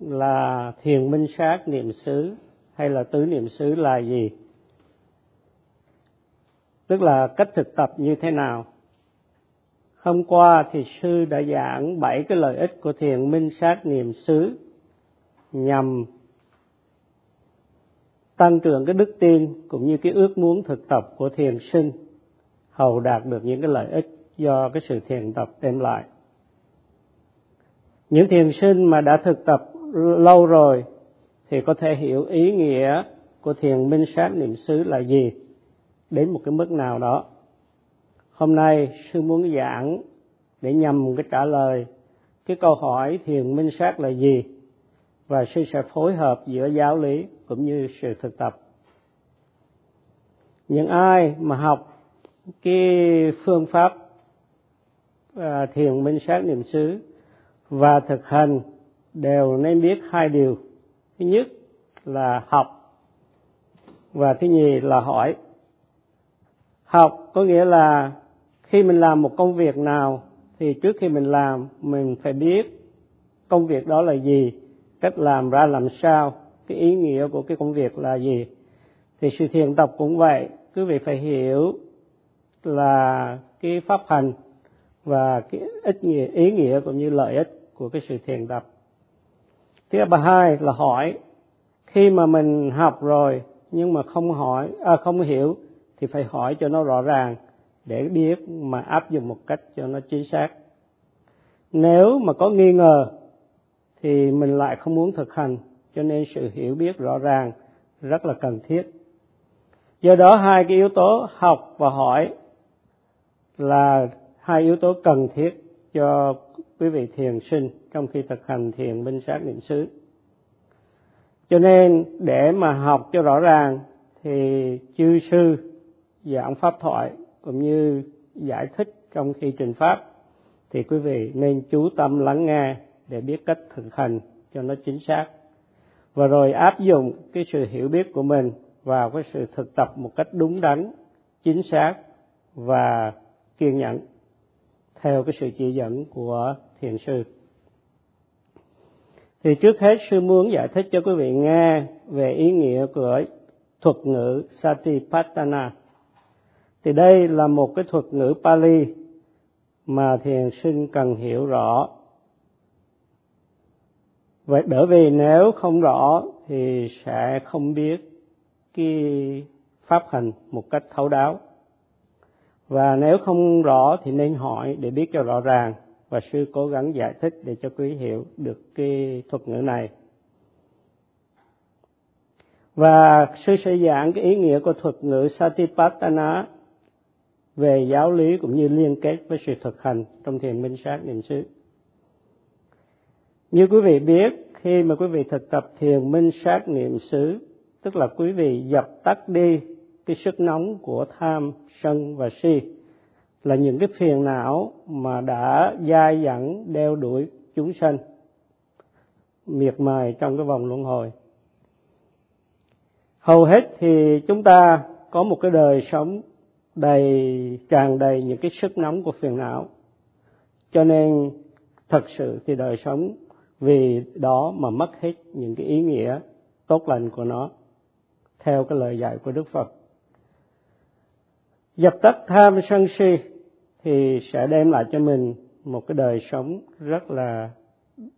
là thiền minh sát niệm xứ hay là tứ niệm xứ là gì? Tức là cách thực tập như thế nào? Hôm qua thì sư đã giảng bảy cái lợi ích của thiền minh sát niệm xứ nhằm tăng trưởng cái đức tin cũng như cái ước muốn thực tập của thiền sinh, hầu đạt được những cái lợi ích do cái sự thiền tập đem lại. Những thiền sinh mà đã thực tập lâu rồi thì có thể hiểu ý nghĩa của thiền minh sát niệm xứ là gì đến một cái mức nào đó. Hôm nay sư muốn giảng để nhằm cái trả lời cái câu hỏi thiền minh sát là gì và sư sẽ phối hợp giữa giáo lý cũng như sự thực tập. Những ai mà học cái phương pháp à, thiền minh sát niệm xứ và thực hành đều nên biết hai điều. Thứ nhất là học và thứ nhì là hỏi. Học có nghĩa là khi mình làm một công việc nào thì trước khi mình làm, mình phải biết công việc đó là gì, cách làm ra làm sao, cái ý nghĩa của cái công việc là gì. Thì sự thiền tập cũng vậy, quý vị phải hiểu là cái pháp hành và cái ít nghĩa, ý nghĩa cũng như lợi ích của cái sự thiền tập thứ ba hai là hỏi. Khi mà mình học rồi nhưng mà không hỏi à, không hiểu thì phải hỏi cho nó rõ ràng để biết mà áp dụng một cách cho nó chính xác. Nếu mà có nghi ngờ thì mình lại không muốn thực hành cho nên sự hiểu biết rõ ràng rất là cần thiết. Do đó hai cái yếu tố học và hỏi là hai yếu tố cần thiết cho quý vị thiền sinh trong khi thực hành thiền minh sát niệm xứ. Cho nên để mà học cho rõ ràng thì chư sư giảng pháp thoại cũng như giải thích trong khi trình pháp thì quý vị nên chú tâm lắng nghe để biết cách thực hành cho nó chính xác. Và rồi áp dụng cái sự hiểu biết của mình vào cái sự thực tập một cách đúng đắn, chính xác và kiên nhẫn theo cái sự chỉ dẫn của thiền sư thì trước hết sư muốn giải thích cho quý vị nghe về ý nghĩa của thuật ngữ Satipatthana. Thì đây là một cái thuật ngữ Pali mà thiền sinh cần hiểu rõ. Vậy bởi vì nếu không rõ thì sẽ không biết cái pháp hành một cách thấu đáo. Và nếu không rõ thì nên hỏi để biết cho rõ ràng và sư cố gắng giải thích để cho quý hiểu được cái thuật ngữ này và sư sẽ giảng cái ý nghĩa của thuật ngữ Satipatthana về giáo lý cũng như liên kết với sự thực hành trong thiền minh sát niệm xứ. Như quý vị biết, khi mà quý vị thực tập thiền minh sát niệm xứ, tức là quý vị dập tắt đi cái sức nóng của tham, sân và si là những cái phiền não mà đã dai dẳng đeo đuổi chúng sanh miệt mài trong cái vòng luân hồi. Hầu hết thì chúng ta có một cái đời sống đầy tràn đầy những cái sức nóng của phiền não. Cho nên thật sự thì đời sống vì đó mà mất hết những cái ý nghĩa tốt lành của nó theo cái lời dạy của đức phật dập tắt tham sân si thì sẽ đem lại cho mình một cái đời sống rất là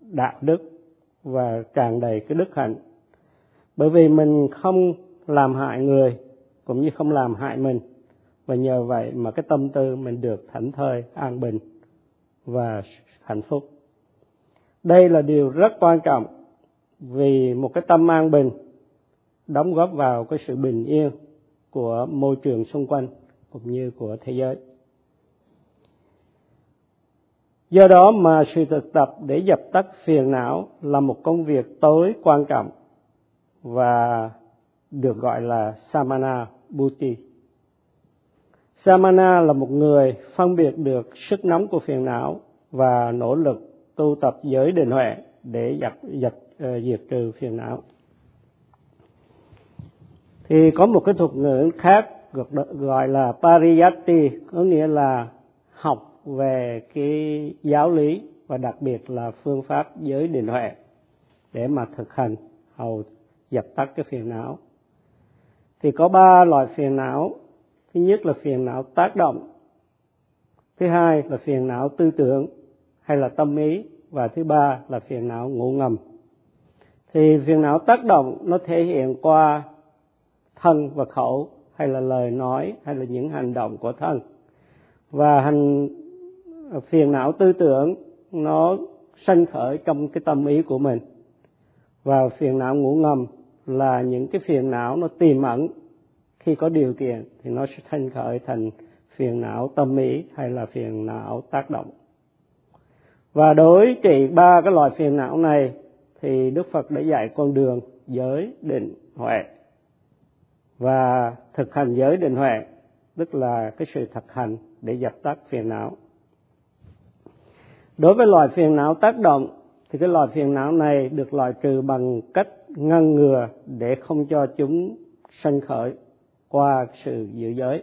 đạo đức và tràn đầy cái đức hạnh. Bởi vì mình không làm hại người cũng như không làm hại mình. Và nhờ vậy mà cái tâm tư mình được thảnh thơi, an bình và hạnh phúc. Đây là điều rất quan trọng vì một cái tâm an bình đóng góp vào cái sự bình yên của môi trường xung quanh cũng như của thế giới. Do đó mà sự thực tập để dập tắt phiền não là một công việc tối quan trọng và được gọi là samana buddhi. Samana là một người phân biệt được sức nóng của phiền não và nỗ lực tu tập giới định huệ để dập dập uh, diệt trừ phiền não. Thì có một cái thuật ngữ khác gọi là pariyatti có nghĩa là học về cái giáo lý và đặc biệt là phương pháp giới định huệ để mà thực hành hầu dập tắt cái phiền não. Thì có ba loại phiền não. Thứ nhất là phiền não tác động, thứ hai là phiền não tư tưởng hay là tâm ý, và thứ ba là phiền não ngủ ngầm. Thì phiền não tác động nó thể hiện qua thân và khẩu hay là lời nói, hay là những hành động của thân. Và hành, phiền não tư tưởng, nó sanh khởi trong cái tâm ý của mình. Và phiền não ngủ ngầm là những cái phiền não nó tiềm ẩn. Khi có điều kiện thì nó sẽ sanh khởi thành phiền não tâm ý hay là phiền não tác động. Và đối trị ba cái loại phiền não này thì đức phật đã dạy con đường, giới, định, huệ và thực hành giới định huệ, tức là cái sự thực hành để dập tắt phiền não. Đối với loại phiền não tác động, thì cái loại phiền não này được loại trừ bằng cách ngăn ngừa để không cho chúng sanh khởi qua sự giữ giới.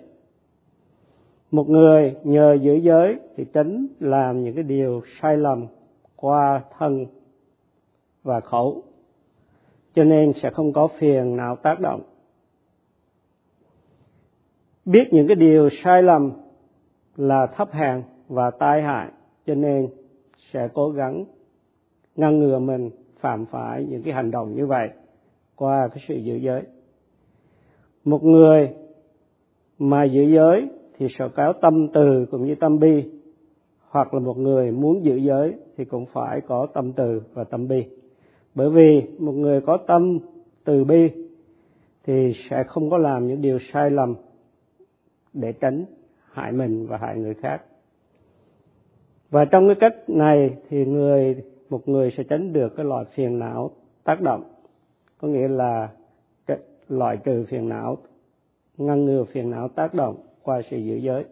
Một người nhờ giữ giới thì tránh làm những cái điều sai lầm qua thân và khẩu, cho nên sẽ không có phiền não tác động biết những cái điều sai lầm là thấp hèn và tai hại, cho nên sẽ cố gắng ngăn ngừa mình phạm phải những cái hành động như vậy qua cái sự giữ giới. Một người mà giữ giới thì sẽ cáo tâm từ cũng như tâm bi, hoặc là một người muốn giữ giới thì cũng phải có tâm từ và tâm bi. Bởi vì một người có tâm từ bi thì sẽ không có làm những điều sai lầm để tránh hại mình và hại người khác. Và trong cái cách này thì người, một người sẽ tránh được cái loại phiền não tác động. Có nghĩa là loại trừ phiền não, ngăn ngừa phiền não tác động qua sự giữ giới.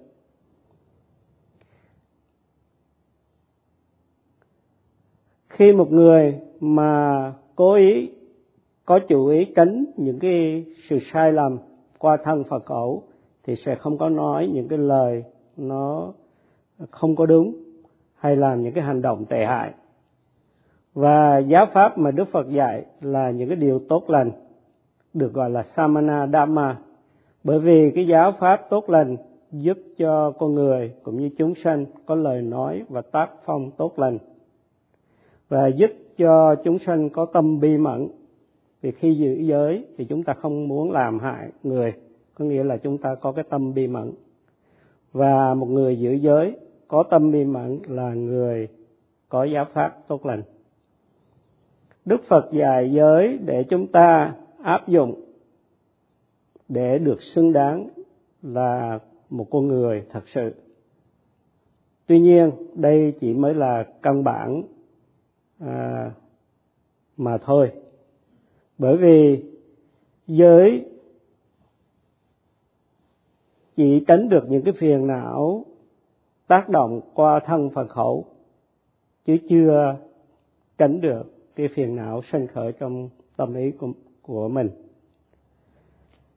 Khi một người mà cố ý, có chủ ý tránh những cái sự sai lầm qua thân và khẩu thì sẽ không có nói những cái lời nó không có đúng hay làm những cái hành động tệ hại. Và giáo pháp mà Đức Phật dạy là những cái điều tốt lành, được gọi là samana dhamma. Bởi vì cái giáo pháp tốt lành giúp cho con người cũng như chúng sanh có lời nói và tác phong tốt lành. Và giúp cho chúng sanh có tâm bi mẫn, vì khi giữ giới thì chúng ta không muốn làm hại người có nghĩa là chúng ta có cái tâm bi mẫn. Và một người giữ giới có tâm bi mẫn là người có giáo pháp tốt lành. Đức phật dạy giới để chúng ta áp dụng để được xứng đáng là một con người thật sự. Tuy nhiên đây chỉ mới là căn bản à, mà thôi. Bởi vì giới chỉ tránh được những cái phiền não tác động qua thân phần khẩu chứ chưa tránh được cái phiền não sanh khởi trong tâm ý của, của mình.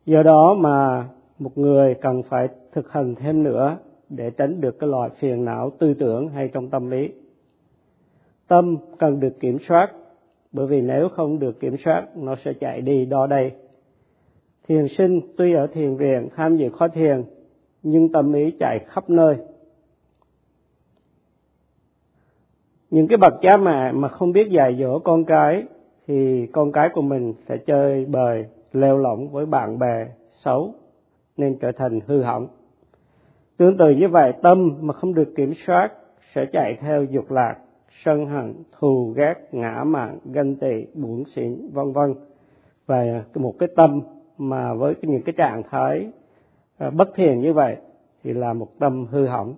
Do đó mà một người cần phải thực hành thêm nữa để tránh được cái loại phiền não tư tưởng hay trong tâm lý tâm cần được kiểm soát bởi vì nếu không được kiểm soát nó sẽ chạy đi đo đây. Thiền sinh tuy ở thiền viện tham dự khóa thiền nhưng tâm ý chạy khắp nơi. Những cái bậc cha mẹ mà không biết dạy dỗ con cái thì con cái của mình sẽ chơi bời, leo lỏng với bạn bè xấu, nên trở thành hư hỏng. Tương tự như vậy, tâm mà không được kiểm soát sẽ chạy theo dục lạc, sân hận, thù ghét, ngã mạn, ganh tị, buồn xỉn, vân vân. Và một cái tâm mà với những cái trạng thái Ờ, bất thiền như vậy thì là một tâm hư hỏng,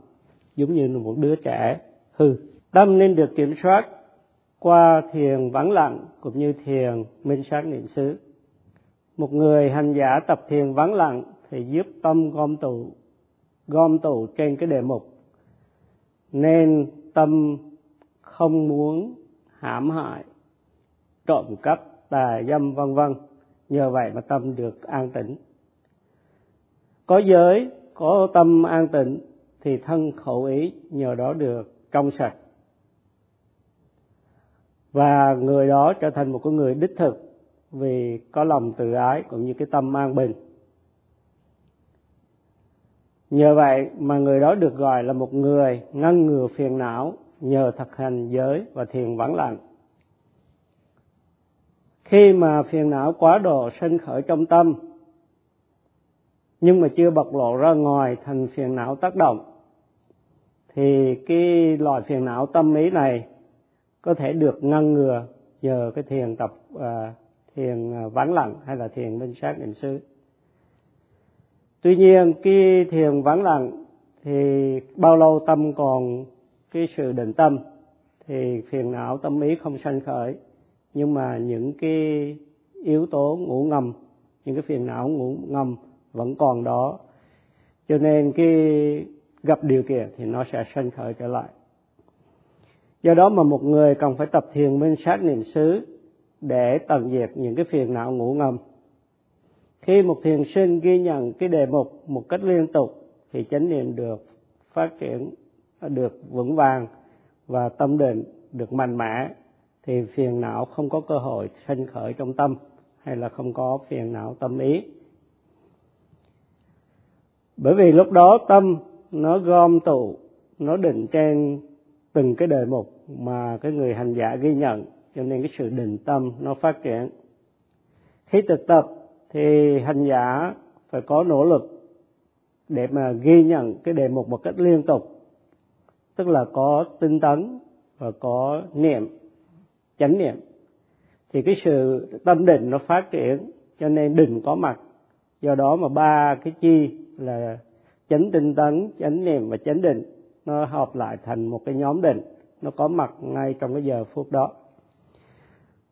giống như một đứa trẻ hư. Tâm nên được kiểm soát qua thiền vắng lặng cũng như thiền minh sát niệm xứ. Một người hành giả tập thiền vắng lặng thì giúp tâm gom tụ gom tụ trên cái đề mục. Nên tâm không muốn hãm hại, trộm cắp, tà dâm, vân vân. Nhờ vậy mà tâm được an tĩnh có giới, có tâm an tịnh, thì thân khẩu ý nhờ đó được trong sạch. Và người đó trở thành một cái người đích thực vì có lòng tự ái cũng như cái tâm an bình. Nhờ vậy mà người đó được gọi là một người ngăn ngừa phiền não nhờ thực hành giới và thiền vắng lặng. Khi mà phiền não quá độ sinh khởi trong tâm nhưng mà chưa bộc lộ ra ngoài thành phiền não tác động thì cái loại phiền não tâm ý này có thể được ngăn ngừa nhờ cái thiền tập uh, thiền à, vắng lặng hay là thiền minh sát niệm xứ. Tuy nhiên cái thiền vắng lặng thì bao lâu tâm còn cái sự định tâm thì phiền não tâm ý không sanh khởi. Nhưng mà những cái yếu tố ngủ ngầm những cái phiền não ngủ ngầm vẫn còn đó. Cho nên khi gặp điều kiện thì nó sẽ sanh khởi trở lại. Do đó mà một người cần phải tập thiền minh sát niệm xứ để tận diệt những cái phiền não ngủ ngầm. Khi một thiền sinh ghi nhận cái đề mục một cách liên tục thì chánh niệm được phát triển, được vững vàng và tâm định được mạnh mẽ thì phiền não không có cơ hội sinh khởi trong tâm hay là không có phiền não tâm ý bởi vì lúc đó tâm nó gom tụ, nó định trên từng cái đề mục mà cái người hành giả ghi nhận. Cho nên cái sự định tâm nó phát triển. Khi thực tập thì hành giả phải có nỗ lực để mà ghi nhận cái đề mục một cách liên tục. Tức là có tinh tấn và có niệm, chánh niệm. Thì cái sự tâm định nó phát triển, cho nên định có mặt do đó mà ba cái chi là chánh tinh tấn, chánh niệm và chánh định, nó hợp lại thành một cái nhóm định. Nó có mặt ngay trong cái giờ phút đó.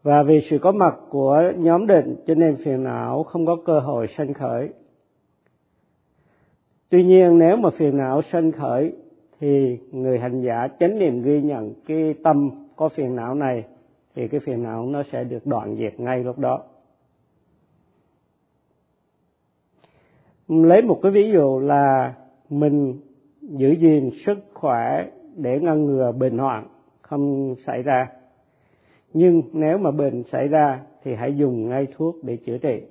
Và vì sự có mặt của nhóm định, cho nên phiền não không có cơ hội sanh khởi. Tuy nhiên, nếu mà phiền não sanh khởi, thì người hành giả chánh niệm ghi nhận cái tâm có phiền não này, thì cái phiền não nó sẽ được đoạn diệt ngay lúc đó. Lấy một cái ví dụ là mình giữ gìn sức khỏe để ngăn ngừa bệnh hoạn không xảy ra. Nhưng nếu mà bệnh xảy ra thì hãy dùng ngay thuốc để chữa trị.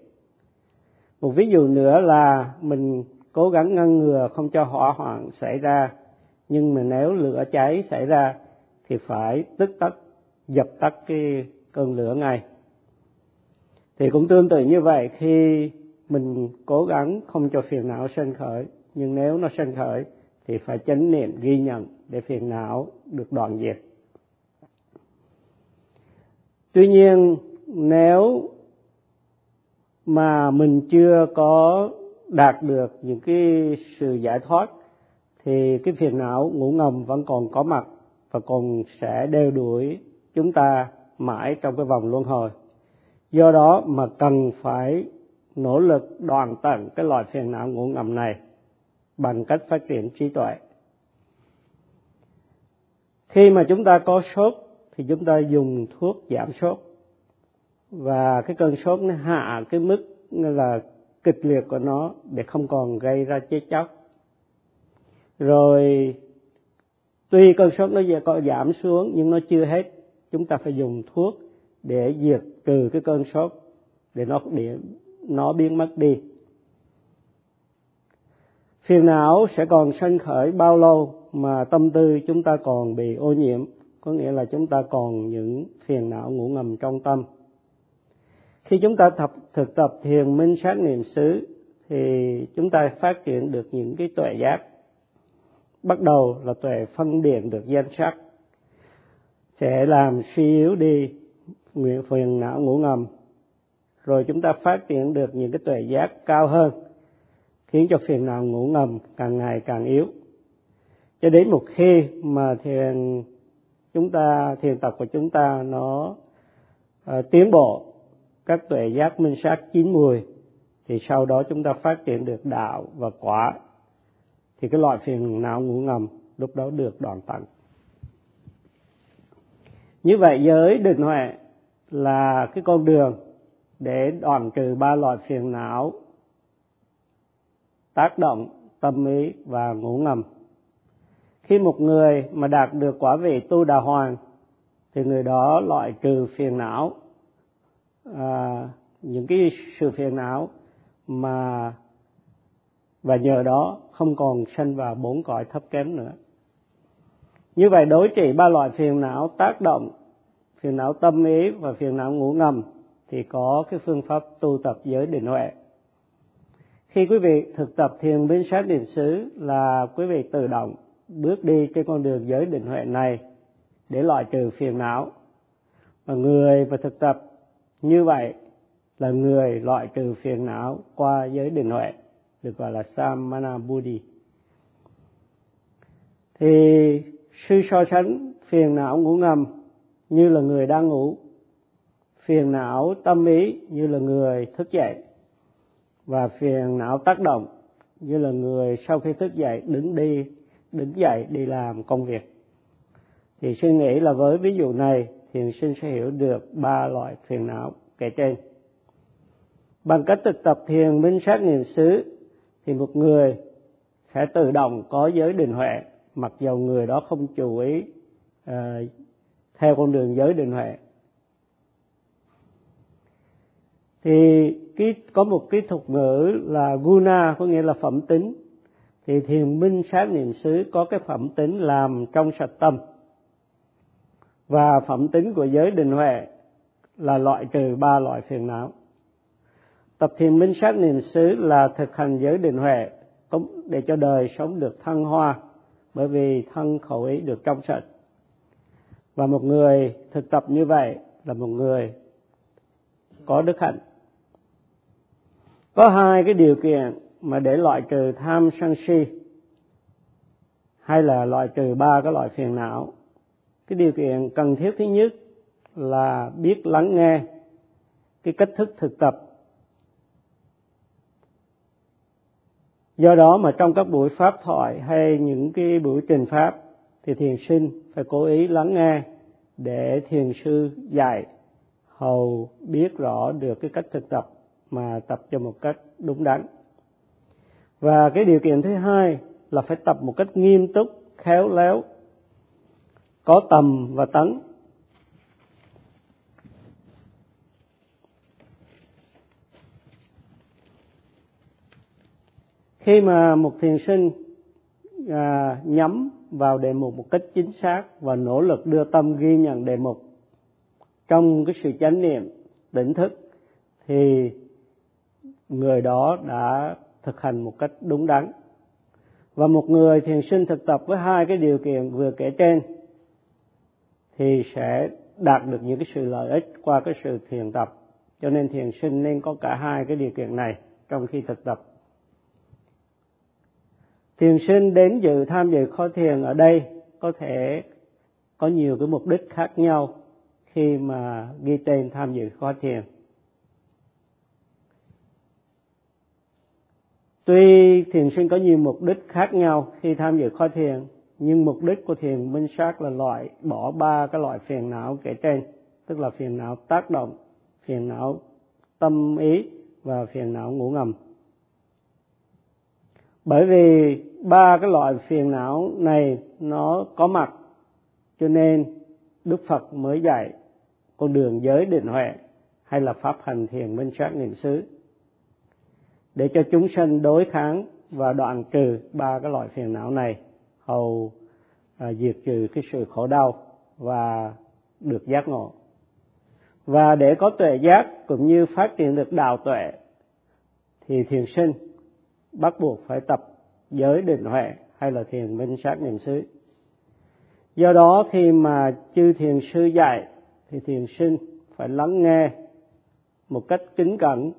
Một ví dụ nữa là mình cố gắng ngăn ngừa không cho hỏa hoạn xảy ra. Nhưng mà nếu lửa cháy xảy ra thì phải tức tắt, dập tắt cái cơn lửa ngay. Thì cũng tương tự như vậy, khi mình cố gắng không cho phiền não sinh khởi, nhưng nếu nó sinh khởi thì phải chánh niệm ghi nhận để phiền não được đoạn diệt. Tuy nhiên, nếu mà mình chưa có đạt được những cái sự giải thoát, thì cái phiền não ngủ ngầm vẫn còn có mặt và còn sẽ đeo đuổi chúng ta mãi trong cái vòng luân hồi. Do đó mà cần phải nỗ lực đoàn tận cái loại phiền não ngủ ngầm này bằng cách phát triển trí tuệ. Khi mà chúng ta có sốt, thì chúng ta dùng thuốc giảm sốt. Và cái cơn sốt nó hạ cái mức là kịch liệt của nó để không còn gây ra chết chóc. Rồi, tuy cơn sốt nó có giảm xuống nhưng nó chưa hết, chúng ta phải dùng thuốc để diệt trừ cái cơn sốt để nó để nó biến mất đi. Phiền não sẽ còn sanh khởi bao lâu mà tâm tư chúng ta còn bị ô nhiễm? Có nghĩa là chúng ta còn những phiền não ngủ ngầm trong tâm. Khi chúng ta tập, thực tập thiền minh sát niệm xứ, thì chúng ta phát triển được những cái tuệ giác. Bắt đầu là tuệ phân biệt được danh sắc. Sẽ làm suy yếu đi nguyện phiền não ngủ ngầm rồi chúng ta phát triển được những cái tuệ giác cao hơn khiến cho phiền não ngủ ngầm càng ngày càng yếu. Cho đến một khi mà thiền chúng ta thiền tập của chúng ta nó uh, tiến bộ các tuệ giác minh sát chín mùi thì sau đó chúng ta phát triển được đạo và quả thì cái loại phiền não ngủ ngầm lúc đó được đoạn tận như vậy giới định huệ là cái con đường để đoạn trừ ba loại phiền não tác động tâm ý và ngủ ngầm. Khi một người mà đạt được quả vị tu đà hoàng thì người đó loại trừ phiền não. À, những cái sự phiền não mà và nhờ đó không còn sanh vào bốn cõi thấp kém nữa. Như vậy đối trị ba loại phiền não tác động phiền não tâm ý và phiền não ngủ ngầm thì có cái phương pháp tu tập giới định huệ. Khi quý vị thực tập thiền biến sát định xứ là quý vị tự động bước đi trên con đường giới định huệ này để loại trừ phiền não. Và người và thực tập như vậy là người loại trừ phiền não qua giới định huệ, được gọi là samana buddhi thì sư so sánh phiền não ngủ ngầm như là người đang ngủ phiền não tâm ý như là người thức dậy và phiền não tác động như là người sau khi thức dậy đứng đi đứng dậy đi làm công việc. Thì suy nghĩ là với ví dụ này thiền sinh sẽ hiểu được ba loại phiền não kể trên. Bằng cách thực tập thiền minh sát niệm xứ thì một người sẽ tự động có giới định huệ mặc dầu người đó không chú ý uh, theo con đường giới định huệ. Thì cái, có một cái thuật ngữ là guna, có nghĩa là phẩm tính. Thì thiền minh sát niệm xứ có cái phẩm tính làm trong sạch tâm. Và phẩm tính của giới định huệ là loại trừ ba loại phiền não. Tập thiền minh sát niệm xứ là thực hành giới định huệ để cho đời sống được thăng hoa, bởi vì thân khẩu ý được trong sạch. Và một người thực tập như vậy là một người có đức hạnh có hai cái điều kiện mà để loại trừ tham sân si hay là loại trừ ba cái loại phiền não. Cái điều kiện cần thiết thứ nhất là biết lắng nghe cái cách thức thực tập. Do đó mà trong các buổi pháp thoại hay những cái buổi trình pháp thì thiền sinh phải cố ý lắng nghe để thiền sư dạy, hầu biết rõ được cái cách thực tập mà tập cho một cách đúng đắn. Và cái điều kiện thứ hai là phải tập một cách nghiêm túc khéo léo có tầm và tấn. Khi mà một thiền sinh à, nhắm vào đề mục một cách chính xác và nỗ lực đưa tâm ghi nhận đề mục trong cái sự chánh niệm tỉnh thức thì người đó đã thực hành một cách đúng đắn. Và một người thiền sinh thực tập với hai cái điều kiện vừa kể trên thì sẽ đạt được những cái sự lợi ích qua cái sự thiền tập. Cho nên thiền sinh nên có cả hai cái điều kiện này trong khi thực tập. Thiền sinh đến dự tham dự khóa thiền ở đây có thể có nhiều cái mục đích khác nhau khi mà ghi tên tham dự khóa thiền. Tuy thiền sinh có nhiều mục đích khác nhau khi tham dự khóa thiền, nhưng mục đích của thiền minh sát là loại bỏ ba cái loại phiền não kể trên, tức là phiền não tác động, phiền não tâm ý và phiền não ngủ ngầm. Bởi vì ba cái loại phiền não này nó có mặt, cho nên đức phật mới dạy con đường giới định huệ hay là pháp hành thiền minh sát niệm xứ để cho chúng sanh đối kháng và đoạn trừ ba cái loại phiền não này hầu à, diệt trừ cái sự khổ đau và được giác ngộ. Và để có tuệ giác cũng như phát triển được đạo tuệ thì thiền sinh bắt buộc phải tập giới định huệ hay là thiền minh sát niệm xứ. Do đó khi mà chư thiền sư dạy thì thiền sinh phải lắng nghe một cách kính cẩn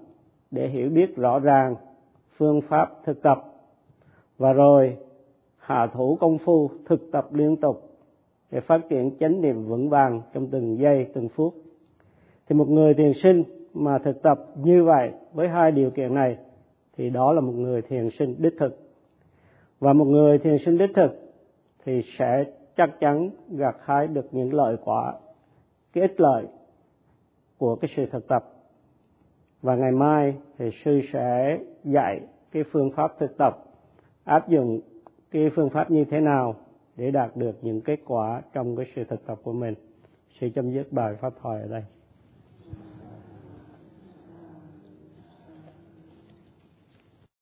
để hiểu biết rõ ràng phương pháp thực tập. Và rồi, hạ thủ công phu thực tập liên tục để phát triển chánh niệm vững vàng trong từng giây, từng phút. Thì một người thiền sinh mà thực tập như vậy với hai điều kiện này, thì đó là một người thiền sinh đích thực. Và một người thiền sinh đích thực thì sẽ chắc chắn gặt hái được những lợi quả, cái ích lợi của cái sự thực tập và ngày mai thì sư sẽ dạy cái phương pháp thực tập, áp dụng cái phương pháp như thế nào để đạt được những kết quả trong cái sự thực tập của mình. Sẽ chấm dứt bài pháp thoại ở đây.